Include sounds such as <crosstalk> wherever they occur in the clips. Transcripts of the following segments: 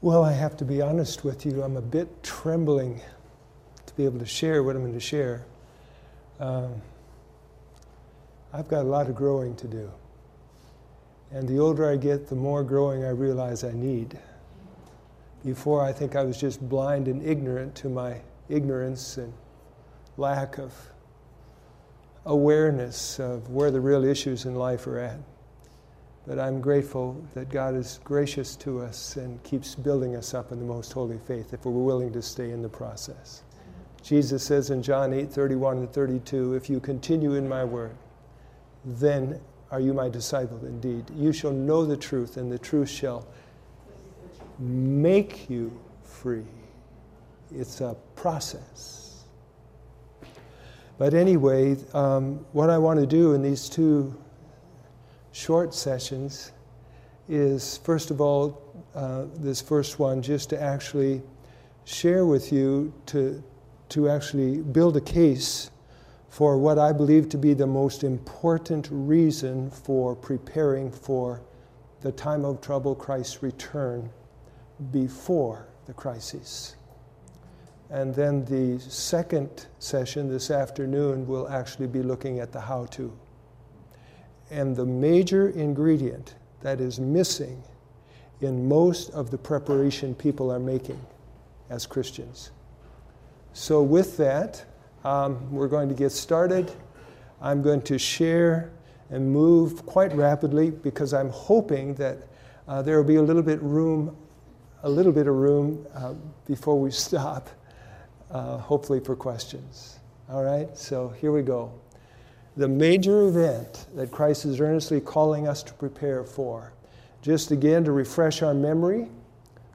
Well, I have to be honest with you. I'm a bit trembling to be able to share what I'm going to share. Um, I've got a lot of growing to do. And the older I get, the more growing I realize I need. Before, I think I was just blind and ignorant to my ignorance and lack of awareness of where the real issues in life are at. But I'm grateful that God is gracious to us and keeps building us up in the most holy faith if we're willing to stay in the process. Jesus says in John 8 31 and 32, If you continue in my word, then are you my disciple indeed. You shall know the truth, and the truth shall make you free. It's a process. But anyway, um, what I want to do in these two short sessions is, first of all, uh, this first one, just to actually share with you, to, to actually build a case for what I believe to be the most important reason for preparing for the time of trouble, Christ's return, before the crisis. And then the second session this afternoon will actually be looking at the how to. And the major ingredient that is missing in most of the preparation people are making as Christians. So, with that, um, we're going to get started. I'm going to share and move quite rapidly because I'm hoping that uh, there will be a little bit room, a little bit of room uh, before we <laughs> stop, uh, hopefully for questions. All right, so here we go the major event that Christ is earnestly calling us to prepare for. Just again to refresh our memory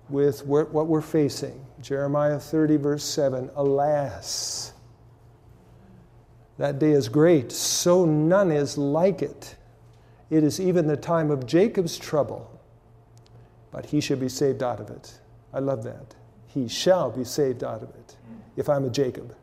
with what we're facing. Jeremiah 30, verse 7 Alas, that day is great, so none is like it. It is even the time of Jacob's trouble, but he shall be saved out of it. I love that. He shall be saved out of it if I'm a Jacob.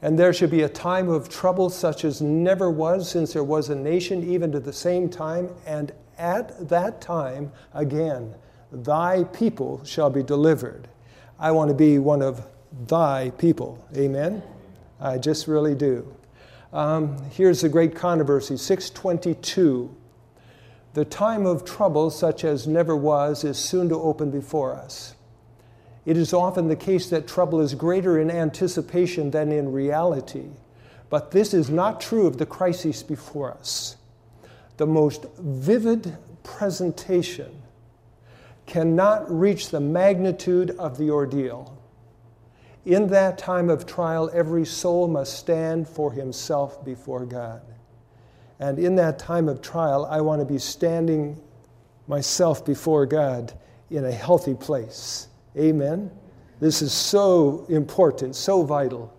And there should be a time of trouble such as never was since there was a nation, even to the same time. And at that time, again, thy people shall be delivered. I want to be one of thy people. Amen? I just really do. Um, here's the great controversy 622. The time of trouble, such as never was, is soon to open before us. It is often the case that trouble is greater in anticipation than in reality. But this is not true of the crises before us. The most vivid presentation cannot reach the magnitude of the ordeal. In that time of trial, every soul must stand for himself before God. And in that time of trial, I want to be standing myself before God in a healthy place Amen. This is so important, so vital.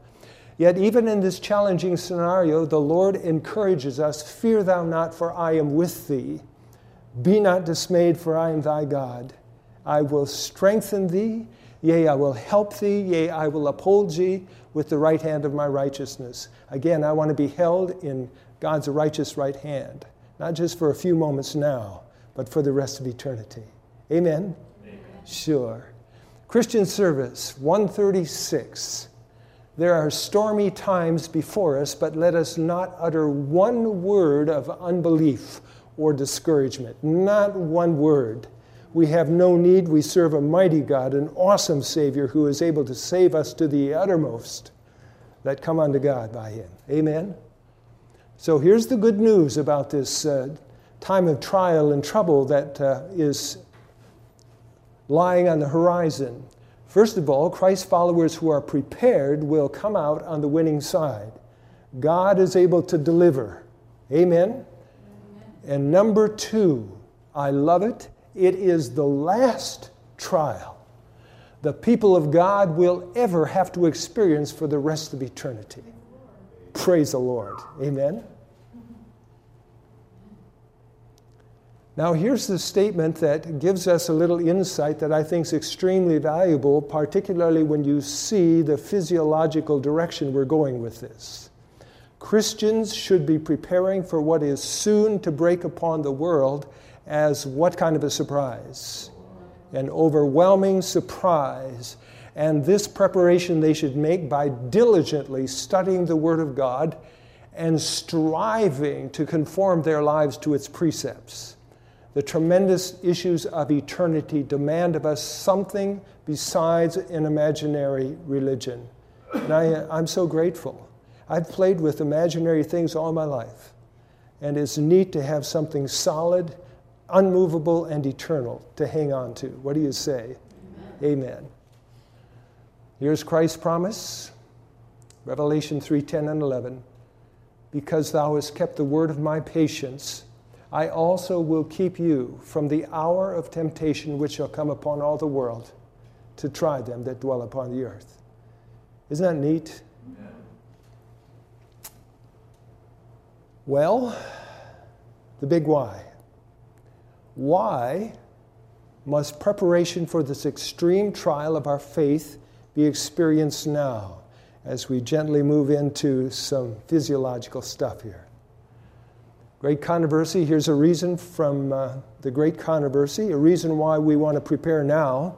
Yet, even in this challenging scenario, the Lord encourages us Fear thou not, for I am with thee. Be not dismayed, for I am thy God. I will strengthen thee, yea, I will help thee, yea, I will uphold thee with the right hand of my righteousness. Again, I want to be held in God's righteous right hand, not just for a few moments now, but for the rest of eternity. Amen? Amen. Sure. Christian Service 136. There are stormy times before us, but let us not utter one word of unbelief or discouragement. Not one word. We have no need. We serve a mighty God, an awesome Savior who is able to save us to the uttermost that come unto God by Him. Amen? So here's the good news about this uh, time of trial and trouble that uh, is lying on the horizon. First of all, Christ's followers who are prepared will come out on the winning side. God is able to deliver. Amen? Amen? And number two, I love it, it is the last trial the people of God will ever have to experience for the rest of eternity. Praise the Lord. Amen? Now, here's the statement that gives us a little insight that I think is extremely valuable, particularly when you see the physiological direction we're going with this. Christians should be preparing for what is soon to break upon the world as what kind of a surprise? an overwhelming surprise. And this preparation they should make by diligently studying the Word of God and striving to conform their lives to its precepts. The tremendous issues of eternity demand of us something besides an imaginary religion. And I, I'm so grateful. I've played with imaginary things all my life. And it's neat to have something solid, unmovable, and eternal to hang on to. What do you say? Amen. Amen. Here's Christ's promise Revelation 3 10 and 11. Because thou hast kept the word of my patience, I also will keep you from the hour of temptation which shall come upon all the world to try them that dwell upon the earth. Isn't that neat? Well, the big why. Why must preparation for this extreme trial of our faith be experienced now as we gently move into some physiological stuff here? Great controversy. Here's a reason from uh, the great controversy, a reason why we want to prepare now.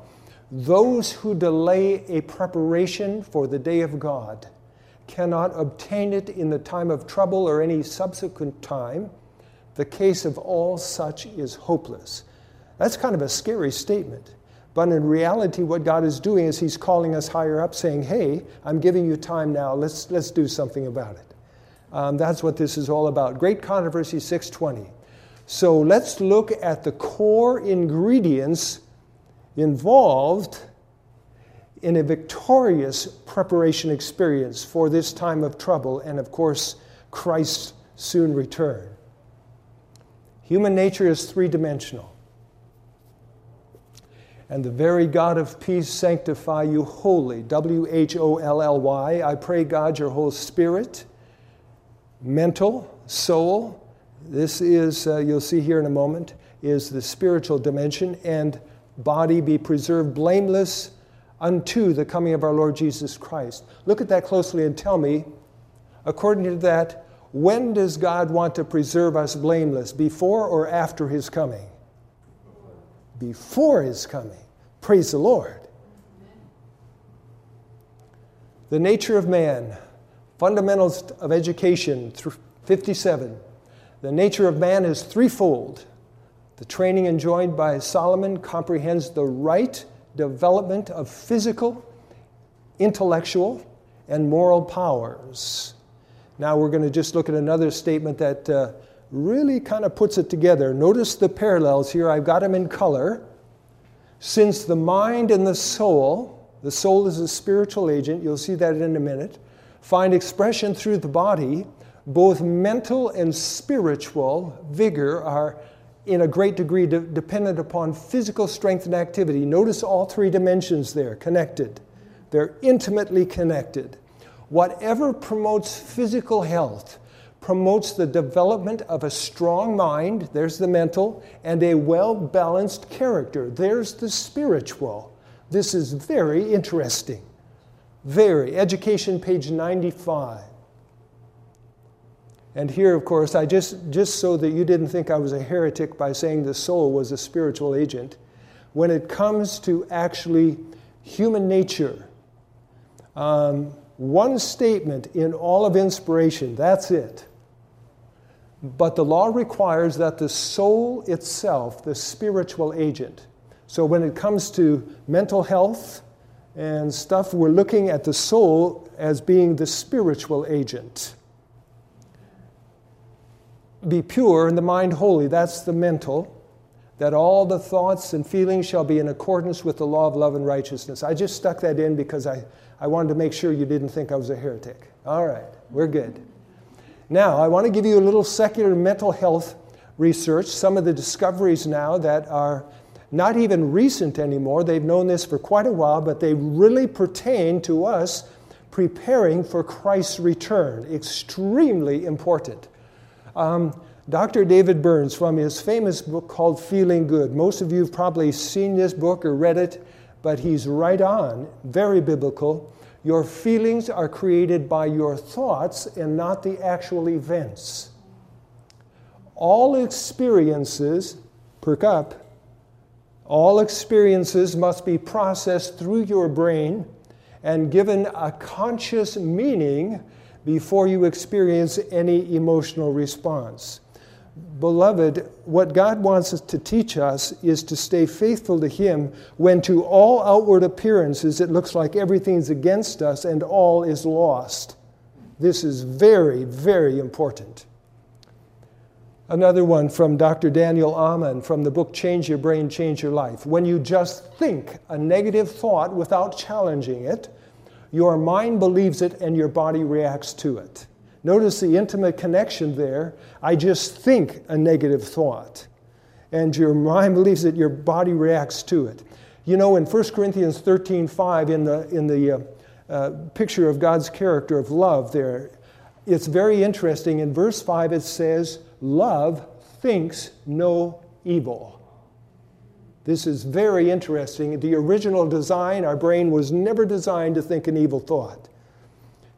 Those who delay a preparation for the day of God cannot obtain it in the time of trouble or any subsequent time, the case of all such is hopeless. That's kind of a scary statement. But in reality, what God is doing is He's calling us higher up, saying, Hey, I'm giving you time now. Let's, let's do something about it. Um, that's what this is all about. Great Controversy 620. So let's look at the core ingredients involved in a victorious preparation experience for this time of trouble and, of course, Christ's soon return. Human nature is three dimensional. And the very God of peace sanctify you wholly. W H O L L Y. I pray, God, your whole spirit, mental, soul. This is, uh, you'll see here in a moment, is the spiritual dimension, and body be preserved blameless unto the coming of our Lord Jesus Christ. Look at that closely and tell me, according to that, when does God want to preserve us blameless? Before or after his coming? Before his coming. Praise the Lord. The nature of man, fundamentals of education, 57. The nature of man is threefold. The training enjoined by Solomon comprehends the right development of physical, intellectual, and moral powers. Now we're going to just look at another statement that uh, really kind of puts it together. Notice the parallels here. I've got them in color. Since the mind and the soul, the soul is a spiritual agent, you'll see that in a minute, find expression through the body, both mental and spiritual vigor are in a great degree de- dependent upon physical strength and activity. Notice all three dimensions there connected. They're intimately connected. Whatever promotes physical health promotes the development of a strong mind, there's the mental, and a well balanced character, there's the spiritual. This is very interesting. Very. Education, page 95. And here, of course, I just, just so that you didn't think I was a heretic by saying the soul was a spiritual agent, when it comes to actually human nature, um, one statement in all of inspiration, that's it. But the law requires that the soul itself, the spiritual agent, so when it comes to mental health and stuff, we're looking at the soul as being the spiritual agent be pure and the mind holy. That's the mental. That all the thoughts and feelings shall be in accordance with the law of love and righteousness. I just stuck that in because I, I wanted to make sure you didn't think I was a heretic. All right, we're good. Now, I want to give you a little secular mental health research, some of the discoveries now that are not even recent anymore. They've known this for quite a while, but they really pertain to us preparing for Christ's return. Extremely important. Um, Dr. David Burns, from his famous book called Feeling Good. Most of you have probably seen this book or read it, but he's right on, very biblical. Your feelings are created by your thoughts and not the actual events. All experiences, perk up, All experiences must be processed through your brain and given a conscious meaning before you experience any emotional response. Beloved, what God wants us to teach us is to stay faithful to Him when, to all outward appearances, it looks like everything's against us and all is lost. This is very, very important. Another one from Dr. Daniel Amen from the book Change Your Brain, Change Your Life. When you just think a negative thought without challenging it, your mind believes it and your body reacts to it. Notice the intimate connection there. I just think a negative thought, and your mind believes it, your body reacts to it. You know, in 1 Corinthians 13 5, in the, in the uh, uh, picture of God's character of love, there, it's very interesting. In verse 5, it says, Love thinks no evil. This is very interesting. The original design, our brain was never designed to think an evil thought.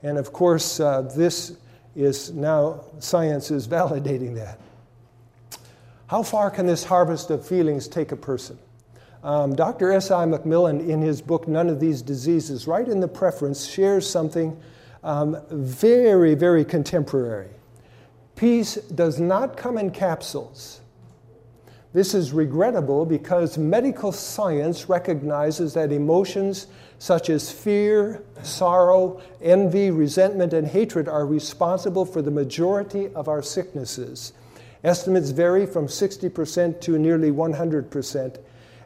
And of course, uh, this is now, science is <laughs> validating that. How far can this harvest of feelings take a person? Um, Dr. S.I. McMillen, in his book None of These Diseases, right in the preference, shares something um, very, very contemporary. Peace does not come in capsules. This is regrettable because medical science recognizes that emotions such as fear, sorrow, envy, resentment, and hatred are responsible for the majority of our sicknesses. Estimates vary from 60% to nearly 100%.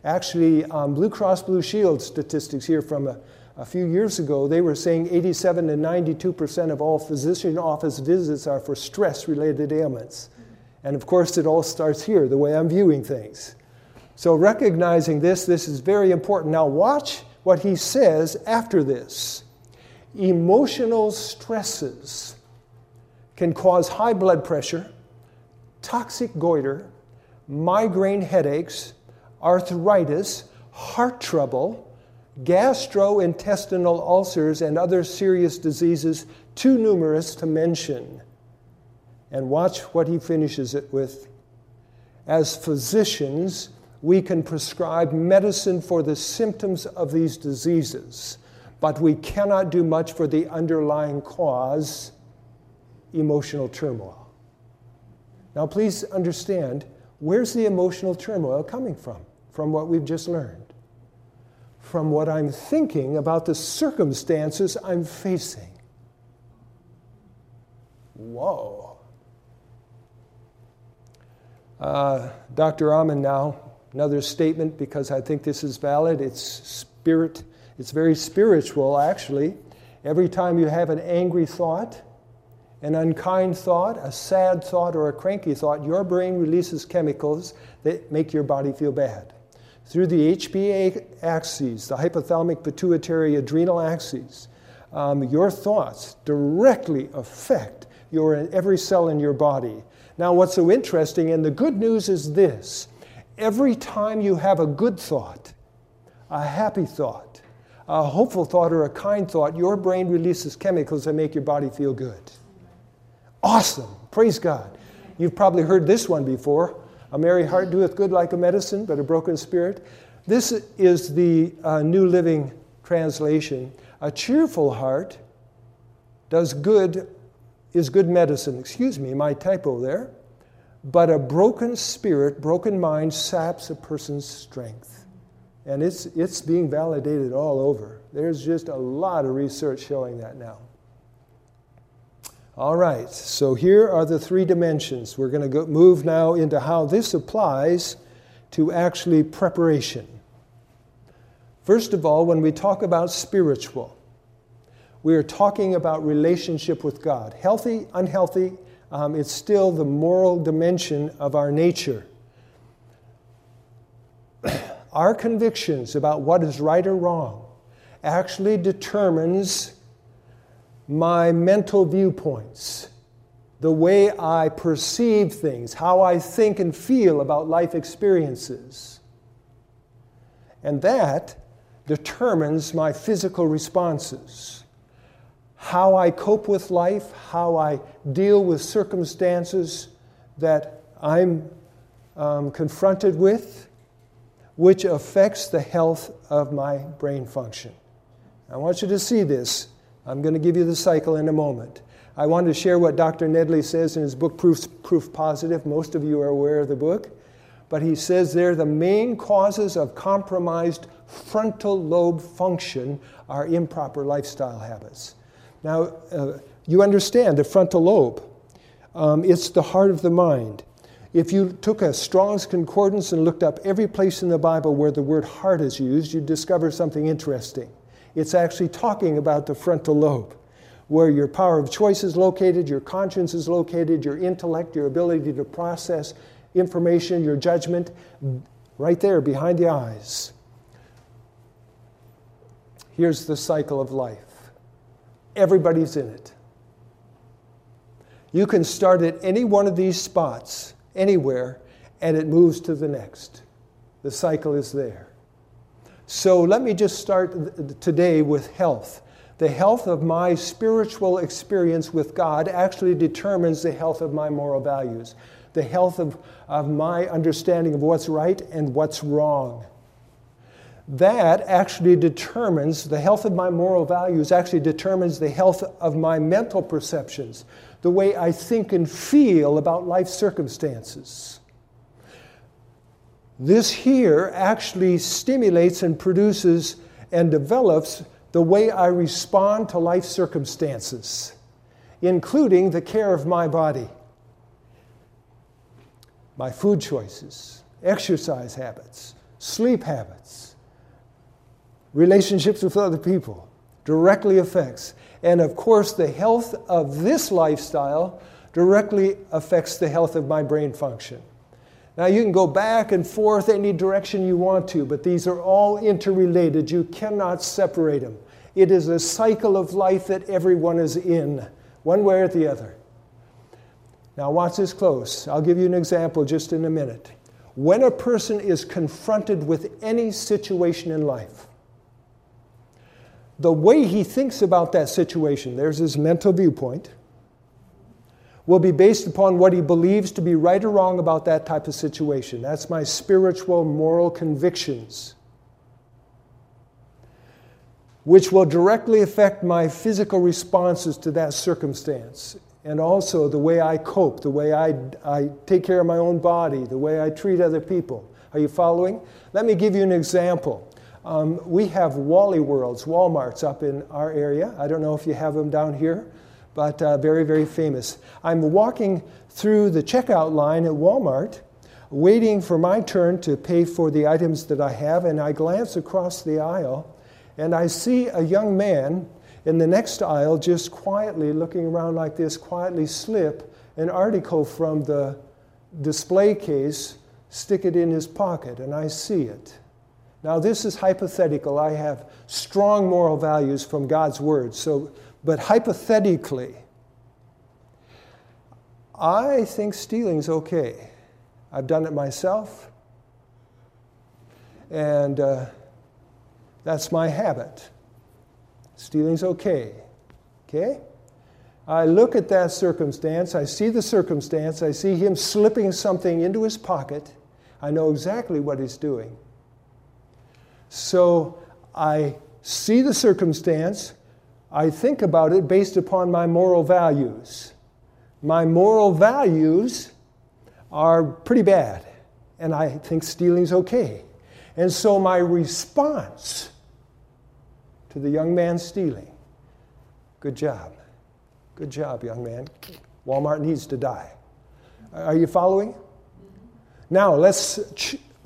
Actually, um, Blue Cross Blue Shield statistics here from a, a few years ago, they were saying 87 to 92% of all physician office visits are for stress related ailments. And of course, it all starts here, the way I'm viewing things. So, recognizing this, this is very important. Now, watch what he says after this. Emotional stresses can cause high blood pressure, toxic goiter, migraine headaches, arthritis, heart trouble, gastrointestinal ulcers, and other serious diseases too numerous to mention. And watch what he finishes it with. As physicians, we can prescribe medicine for the symptoms of these diseases, but we cannot do much for the underlying cause, emotional turmoil. Now, please understand where's the emotional turmoil coming from? From what we've just learned. From what I'm thinking about the circumstances I'm facing. Whoa. Uh, Dr. Amen now, another statement because I think this is valid. It's spirit, it's very spiritual actually. Every time you have an angry thought, an unkind thought, a sad thought, or a cranky thought, your brain releases chemicals that make your body feel bad. Through the HPA axes, the hypothalamic pituitary adrenal axes, um, your thoughts directly affect your, every cell in your body. Now, what's so interesting, and the good news is this every time you have a good thought, a happy thought, a hopeful thought, or a kind thought, your brain releases chemicals that make your body feel good. Awesome. Praise God. You've probably heard this one before. A merry heart doeth good like a medicine, but a broken spirit. This is the uh, New Living Translation. A cheerful heart does good is good medicine. Excuse me, my typo there. But a broken spirit, broken mind saps a person's strength. And it's, it's being validated all over. There's just a lot of research showing that now. All right, so here are the three dimensions. We're going to move now into how this applies to actually preparation. First of all, when we talk about spiritual, we are talking about relationship with God. Healthy, unhealthy, um, it's still the moral dimension of our nature. <clears throat> our convictions about what is right or wrong actually determines my mental viewpoints, the way I perceive things, how I think and feel about life experiences. And that determines my physical responses how I cope with life, how I deal with circumstances that I'm um, confronted with, which affects the health of my brain function. I want you to see this. I'm going to give you the cycle in a moment. I want to share what Dr. Nedley says in his book, Proof, Proof Positive. Most of you are aware of the book. But he says there the main causes of compromised frontal lobe function are improper lifestyle habits. Now, uh, you understand the frontal lobe, um, it's the heart of the mind. If you took a Strong's Concordance and looked up every place in the Bible where the word heart is used, you'd discover something interesting. It's actually talking about the frontal lobe, where your power of choice is located, your conscience is located, your intellect, your ability to process information, your judgment, right there behind the eyes. Here's the cycle of life everybody's in it. You can start at any one of these spots, anywhere, and it moves to the next. The cycle is there. So let me just start today with health. The health of my spiritual experience with God actually determines the health of my moral values, the health of, of my understanding of what's right and what's wrong. That actually determines the health of my moral values, actually determines the health of my mental perceptions, the way I think and feel about life circumstances. This here actually stimulates and produces and develops the way I respond to life circumstances, including the care of my body, my food choices, exercise habits, sleep habits, relationships with other people directly affects. And of course, the health of this lifestyle directly affects the health of my brain function. Now, you can go back and forth any direction you want to, but these are all interrelated. You cannot separate them. It is a cycle of life that everyone is in, one way or the other. Now, watch this close. I'll give you an example just in a minute. When a person is confronted with any situation in life, the way he thinks about that situation, there's his mental viewpoint, will be based upon what he believes to be right or wrong about that type of situation. That's my spiritual, moral convictions, which will directly affect my physical responses to that circumstance. And also the way I cope, the way I, I take care of my own body, the way I treat other people. Are you following? Let me give you an example. Um, we have Wally Worlds, Walmarts up in our area. I don't know if you have them down here but uh, very, very famous. I'm walking through the checkout line at Walmart, waiting for my turn to pay for the items that I have, and I glance across the aisle and I see a young man in the next aisle just quietly looking around like this, quietly slip an article from the display case, stick it in his pocket, and I see it. Now, this is hypothetical. I have strong moral values from God's Word, so but hypothetically, I think stealing's okay. I've done it myself, and uh, that's my habit. Stealing's okay. Okay? I look at that circumstance, I see the circumstance, I see him slipping something into his pocket. I know exactly what he's doing. So I see the circumstance, I think about it based upon my moral values. My moral values are pretty bad, and I think stealing's okay. And so my response to the young man stealing, good job. Good job, young man. Walmart needs to die. Are you following? Now, let's,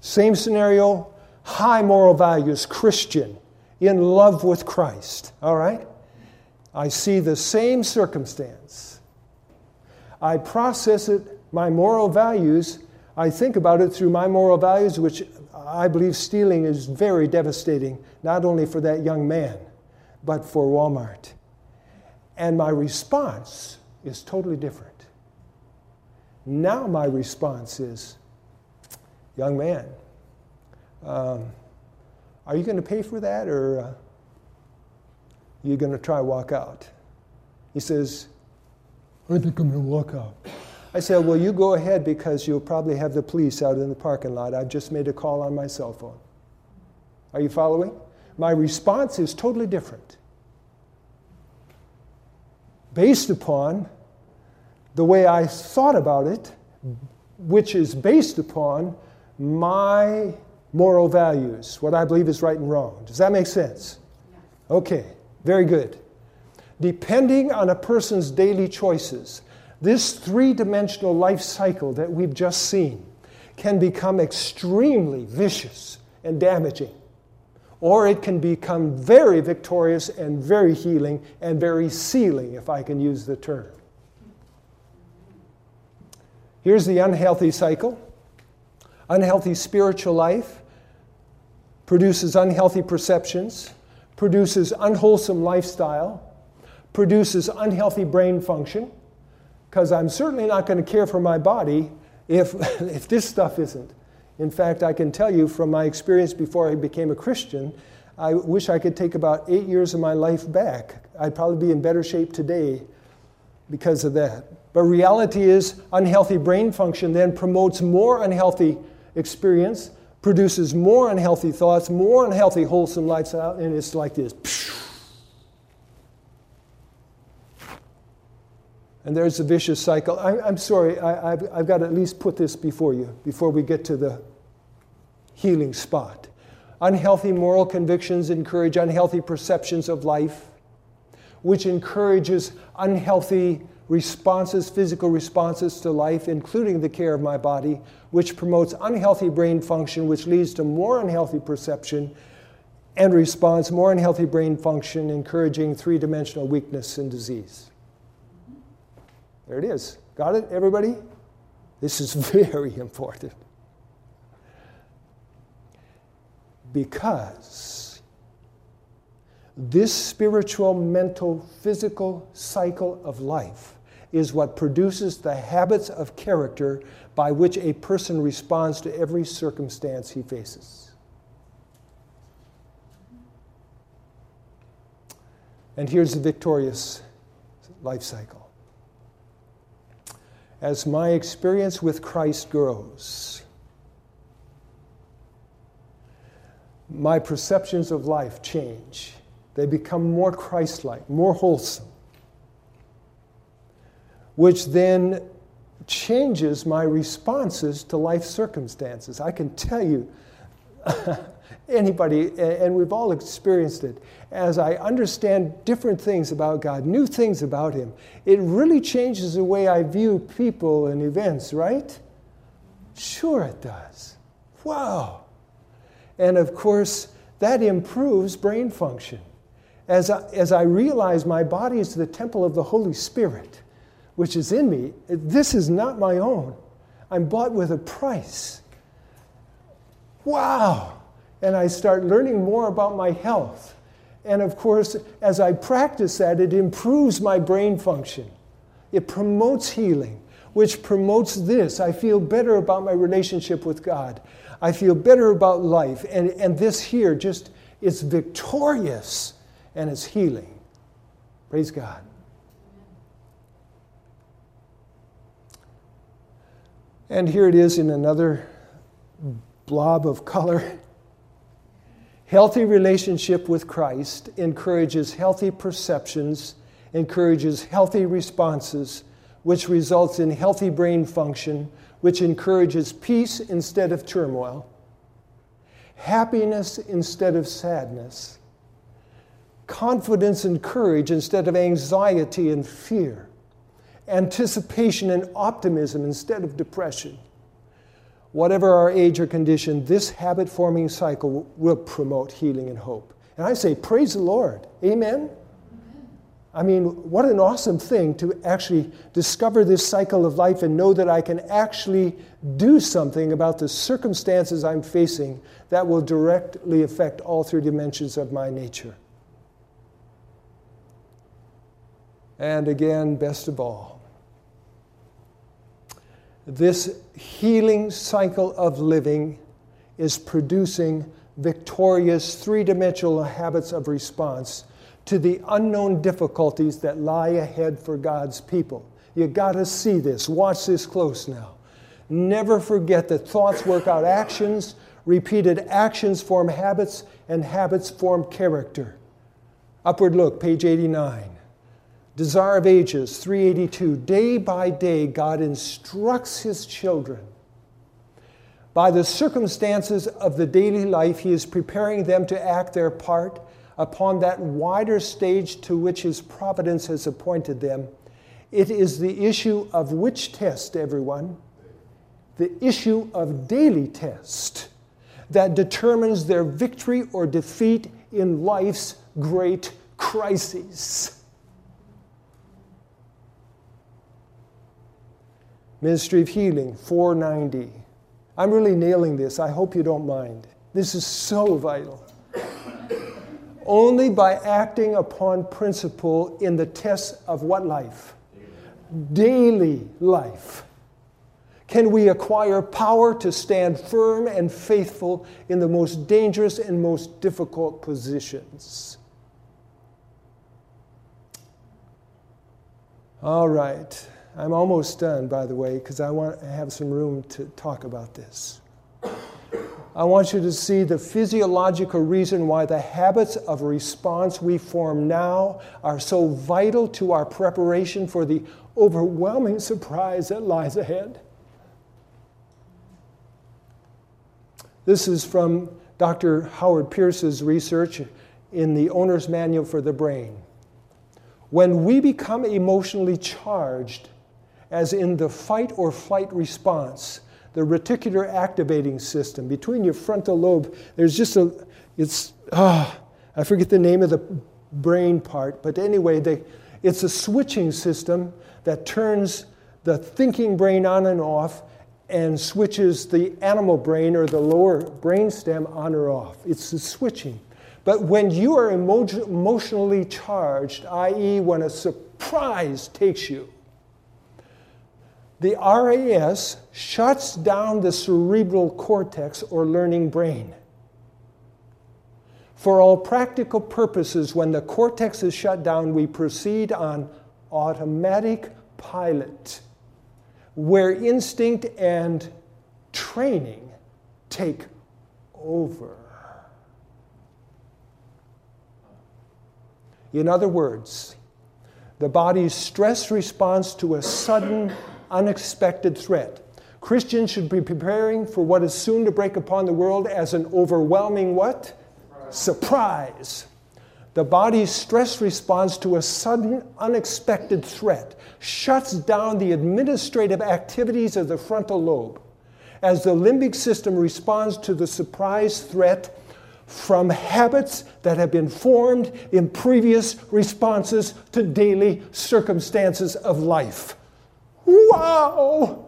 same scenario, high moral values, Christian, in love with Christ, all right? I see the same circumstance. I process it, my moral values, I think about it through my moral values, which I believe stealing is very devastating, not only for that young man, but for Walmart. And my response is totally different. Now, my response is, young man, um, are you going to pay for that or? You're going to try walk out. He says, I think I'm going to walk out. I said, Well, you go ahead because you'll probably have the police out in the parking lot. I've just made a call on my cell phone. Are you following? My response is totally different. Based upon the way I thought about it, which is based upon my moral values, what I believe is right and wrong. Does that make sense? Okay, very good. Depending on a person's daily choices, this three dimensional life cycle that we've just seen can become extremely vicious and damaging. Or it can become very victorious and very healing and very sealing, if I can use the term. Here's the unhealthy cycle unhealthy spiritual life produces unhealthy perceptions, produces unwholesome lifestyle, produces unhealthy brain function, because I'm certainly not going to care for my body if, <laughs> if this stuff isn't. In fact, I can tell you from my experience before I became a Christian, I wish I could take about eight years of my life back. I'd probably be in better shape today because of that. But reality is, unhealthy brain function then promotes more unhealthy experience, produces more unhealthy thoughts, more unhealthy wholesome lifestyle, and it's like this. And there's a vicious cycle. I, am sorry, I, I've, I've got to at least put this before you before we get to the healing spot. Unhealthy moral convictions encourage unhealthy perceptions of life, which encourages unhealthy responses, physical responses to life, including the care of my body, which promotes unhealthy brain function, which leads to more unhealthy perception and response, more unhealthy brain function, encouraging three dimensional weakness and disease. There it is. Got it, everybody? This is <laughs> very important. Because this spiritual, mental, physical cycle of life is what produces the habits of character by which a person responds to every circumstance he faces. And here's the victorious life cycle. As my experience with Christ grows, my perceptions of life change. They become more Christ like, more wholesome which then changes my responses to life circumstances. I can tell you, <laughs> anybody, and we've all experienced it, as I understand different things about God, new things about Him, it really changes the way I view people and events, right? Sure, it does. Wow. And of course, that improves brain function. As I, as I realize my body is the temple of the Holy Spirit, which is in me, this is not my own. I'm bought with a price. Wow! And I start learning more about my health. And of course, as I practice that, it improves my brain function. It promotes healing, which promotes this. I feel better about my relationship with God. I feel better about life. And, and this here just is victorious and it's healing. Praise God. And here it is in another blob of color. Healthy relationship with Christ encourages healthy perceptions, encourages healthy responses, which results in healthy brain function, which encourages peace instead of turmoil, happiness instead of sadness, confidence and courage instead of anxiety and fear anticipation and optimism instead of depression. Whatever our age or condition, this habit forming cycle will promote healing and hope. And I say, Praise the Lord. Amen? I mean, what an awesome thing to actually discover this cycle of life and know that I can actually do something about the circumstances I'm facing that will directly affect all three dimensions of my nature. And again, best of all, this healing cycle of living is producing victorious three dimensional habits of response to the unknown difficulties that lie ahead for God's people. You got to see this. Watch this close now. Never forget that thoughts work out actions, repeated actions form habits, and habits form character. Upward look, page 89. Desire of Ages, 382. Day by day, God instructs his children. By the circumstances of the daily life, he is preparing them to act their part upon that wider stage to which his providence has appointed them. It is the issue of which test, everyone? The issue of daily test that determines their victory or defeat in life's great crises. Ministry of Healing, 490. I'm really nailing this. I hope you don't mind. This is so vital. Only by acting upon principle in the test of what life? Daily life. Can we acquire power to stand firm and faithful in the most dangerous and most difficult positions? All right. I'm almost done, by the way, because I want to have some room to talk about this. I want you to see the physiological reason why the habits of response we form now are so vital to our preparation for the overwhelming surprise that lies ahead. This is from Dr. Howard Pierce's research in the Owner's Manual for the Brain. When we become emotionally charged, as in the fight or flight response, the reticular activating system between your frontal lobe, there's just a, it's, ah, I forget the name of the brain part, but anyway, they, it's a switching system that turns the thinking brain on and off and switches the animal brain or the lower brain stem on or off. It's the switching. But when you are emo- emotionally charged, i.e., when a surprise takes you, the RAS shuts down the cerebral cortex or learning brain. For all practical purposes, when the cortex is shut down, we proceed on automatic pilot, where instinct and training take over. In other words, the body's stress response to a sudden unexpected threat. Christians should be preparing for what is soon to break upon the world as an overwhelming what? Surprise. Surprise. The body's stress response to a sudden, unexpected threat shuts down the administrative activities of the frontal lobe. As the limbic system responds to the surprise threat from habits that have been formed in previous responses to daily circumstances of life. Wow!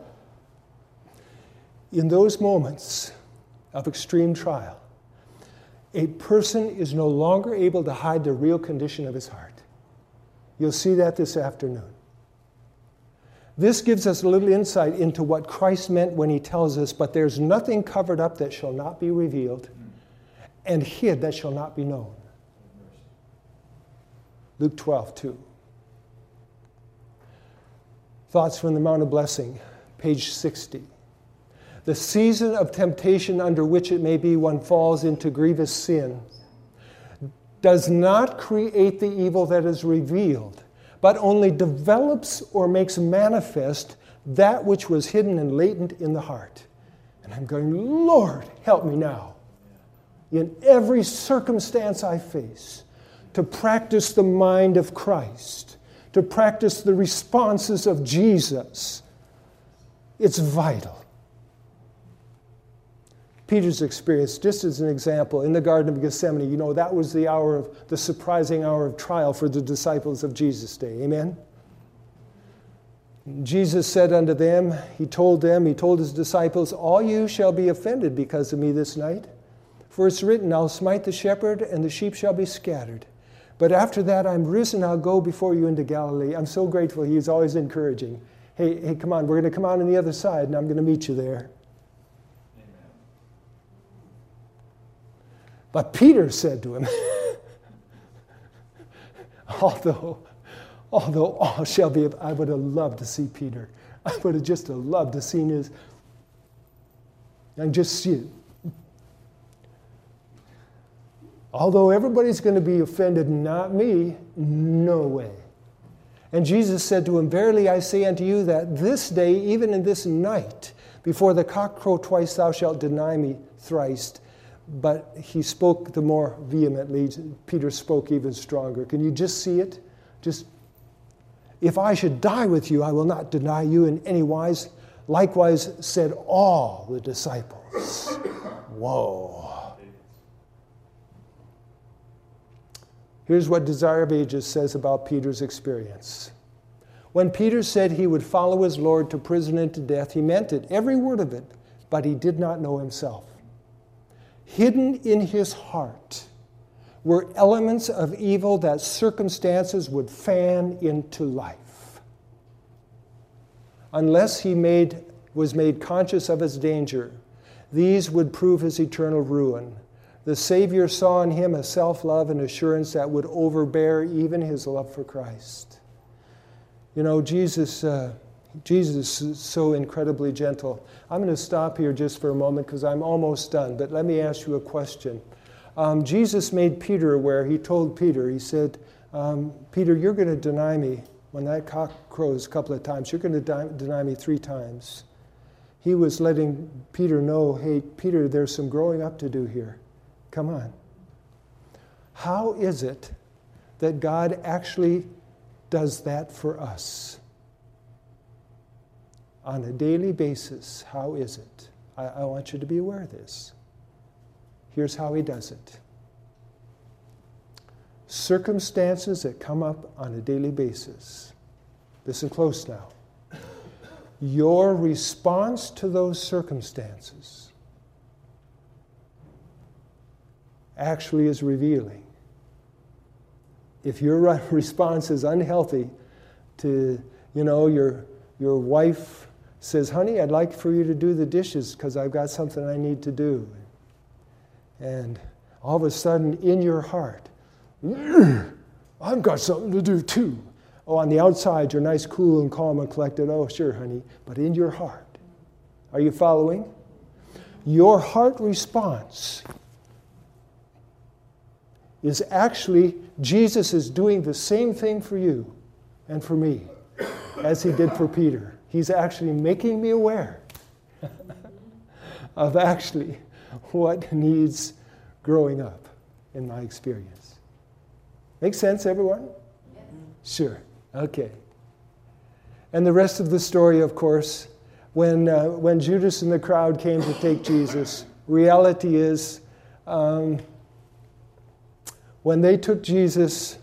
In those moments of extreme trial, a person is no longer able to hide the real condition of his heart. You'll see that this afternoon. This gives us a little insight into what Christ meant when he tells us, But there's nothing covered up that shall not be revealed, and hid that shall not be known. Luke 12, 2. Thoughts from the Mount of Blessing, page 60. The season of temptation under which it may be one falls into grievous sin does not create the evil that is revealed, but only develops or makes manifest that which was hidden and latent in the heart. And I'm going, Lord, help me now. In every circumstance I face, to practice the mind of Christ to practice the responses of Jesus. It's vital. Peter's experience, just as an example, in the Garden of Gethsemane, you know, that was the hour of the surprising hour of trial for the disciples of Jesus' day. Amen? Jesus said unto them, He told them, He told His disciples, All you shall be offended because of me this night. For it's written, I'll smite the shepherd, and the sheep shall be scattered. But after that, I'm risen, I'll go before you into Galilee. I'm so grateful. He's always encouraging. Hey, hey, come on, we're going to come out on the other side, and I'm going to meet you there. Amen. But Peter said to him, <laughs> although, Although all shall be, I would have loved to see Peter. I would have just loved to see his, and just see it. Although everybody's going to be offended, not me, no way. And Jesus said to him, Verily I say unto you that this day, even in this night, before the cock crow twice, thou shalt deny me thrice. But he spoke the more vehemently. Peter spoke even stronger. Can you just see it? Just, if I should die with you, I will not deny you in any wise. Likewise said all the disciples. Whoa. Here's what Desire of Ages says about Peter's experience. When Peter said he would follow his Lord to prison and to death, he meant it, every word of it, but he did not know himself. Hidden in his heart were elements of evil that circumstances would fan into life. Unless he made, was made conscious of his danger, these would prove his eternal ruin. The Savior saw in him a self love and assurance that would overbear even his love for Christ. You know, Jesus, uh, Jesus is so incredibly gentle. I'm going to stop here just for a moment because I'm almost done, but let me ask you a question. Um, Jesus made Peter aware, he told Peter, he said, um, Peter, you're going to deny me when that cock crows a couple of times. You're going to deny me three times. He was letting Peter know, hey, Peter, there's some growing up to do here. Come on. How is it that God actually does that for us? On a daily basis, how is it? I, I want you to be aware of this. Here's how He does it circumstances that come up on a daily basis. Listen close now. Your response to those circumstances actually is revealing. If your <laughs> response is unhealthy to, you know, your, your wife says, honey, I'd like for you to do the dishes because I've got something I need to do. And all of a sudden, in your heart, <clears throat> I've got something to do too. Oh, on the outside, you're nice, cool, and calm and collected. Oh, sure, honey. But in your heart, are you following? Your heart response is actually Jesus is doing the same thing for you and for me as he did for Peter. He's actually making me aware <laughs> of actually what needs growing up in my experience. Make sense, everyone? Yes. Sure. Okay. And the rest of the story, of course, when, uh, when Judas and the crowd came to take Jesus, reality is um, when they took Jesus,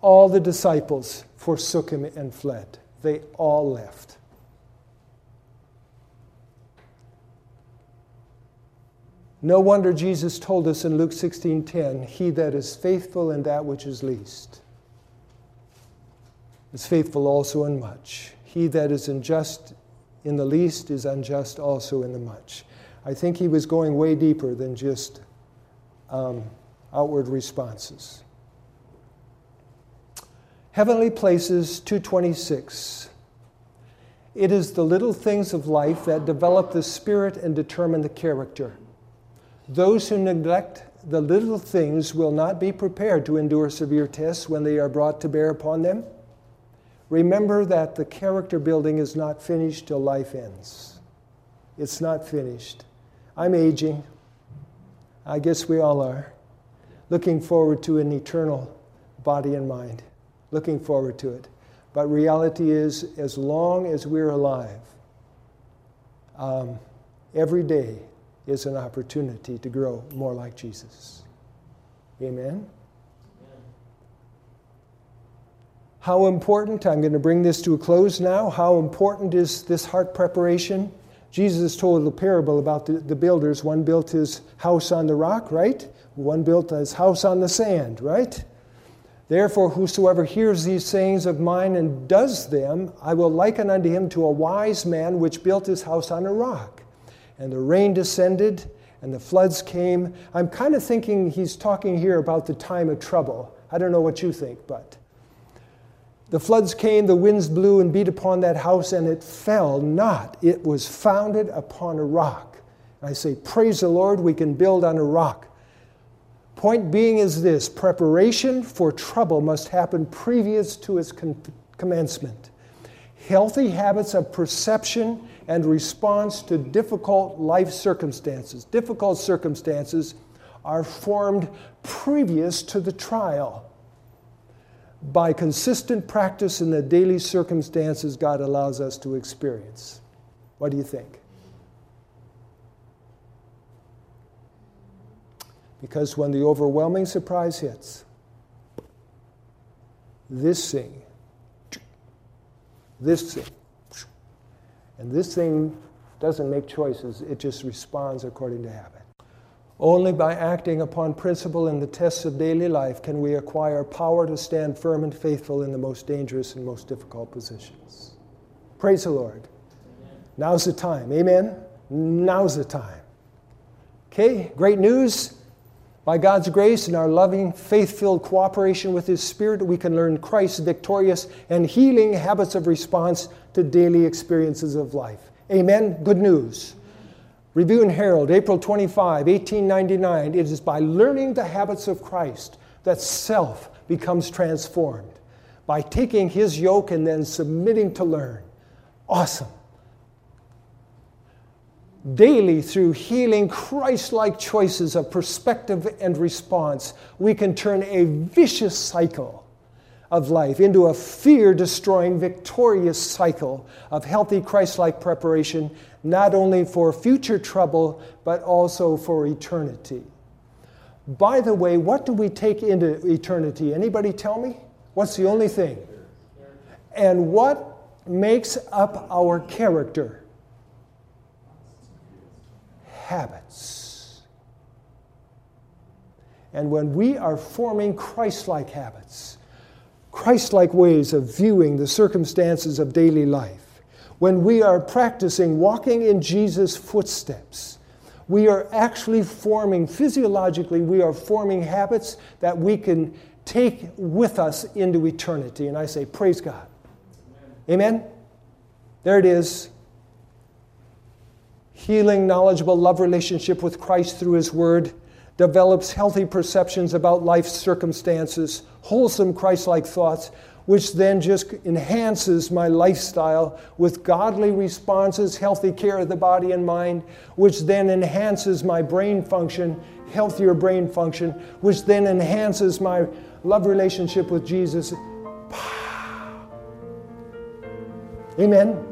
all the disciples forsook him and fled. They all left. No wonder Jesus told us in Luke 16:10, "He that is faithful in that which is least is faithful also in much. He that is unjust in the least is unjust also in the much." I think he was going way deeper than just um, outward responses. Heavenly Places 226. It is the little things of life that develop the spirit and determine the character. Those who neglect the little things will not be prepared to endure severe tests when they are brought to bear upon them. Remember that the character building is not finished till life ends. It's not finished. I'm aging. I guess we all are looking forward to an eternal body and mind, looking forward to it. But reality is, as long as we're alive, um, every day is an opportunity to grow more like Jesus. Amen? How important, I'm going to bring this to a close now. How important is this heart preparation? Jesus told a parable about the, the builders. One built his house on the rock, right? One built his house on the sand, right? Therefore, whosoever hears these sayings of mine and does them, I will liken unto him to a wise man which built his house on a rock. And the rain descended, and the floods came. I'm kind of thinking he's talking here about the time of trouble. I don't know what you think, but The floods came, the winds blew and beat upon that house, and it fell not. It was founded upon a rock. I say, Praise the Lord, we can build on a rock. Point being is this preparation for trouble must happen previous to its com- commencement. Healthy habits of perception and response to difficult life circumstances. Difficult circumstances are formed previous to the trial. By consistent practice in the daily circumstances God allows us to experience. What do you think? Because when the overwhelming surprise hits, this thing, this thing, and this thing doesn't make choices, it just responds according to habit. Only by acting upon principle in the tests of daily life can we acquire power to stand firm and faithful in the most dangerous and most difficult positions. Praise the Lord. Now's the time. Amen? Now's the time. Okay, great news. By God's grace and our loving, faith filled cooperation with His Spirit, we can learn Christ's victorious and healing habits of response to daily experiences of life. Amen. Good news. Review and Herald, April 25, 1899. It is by learning the habits of Christ that self becomes transformed. By taking His yoke and then submitting to learn. Awesome daily through healing Christ like choices of perspective and response, we can turn a vicious cycle of life into a fear destroying, victorious cycle of healthy Christ like preparation, not only for future trouble, but also for eternity. By the way, what do we take into eternity? Anybody tell me? What's the only thing? And what makes up our character? Habits. And when we are forming Christ like habits, Christ like ways of viewing the circumstances of daily life, when we are practicing walking in Jesus' footsteps, we are actually forming, physiologically, we are forming habits that we can take with us into eternity. And I say, Praise God. Amen? Amen? There it is healing, knowledgeable love relationship with Christ through His Word, develops healthy perceptions about life's circumstances, wholesome Christ like thoughts, which then just enhances my lifestyle with godly responses, healthy care of the body and mind, which then enhances my brain function, healthier brain function, which then enhances my love relationship with Jesus. Amen.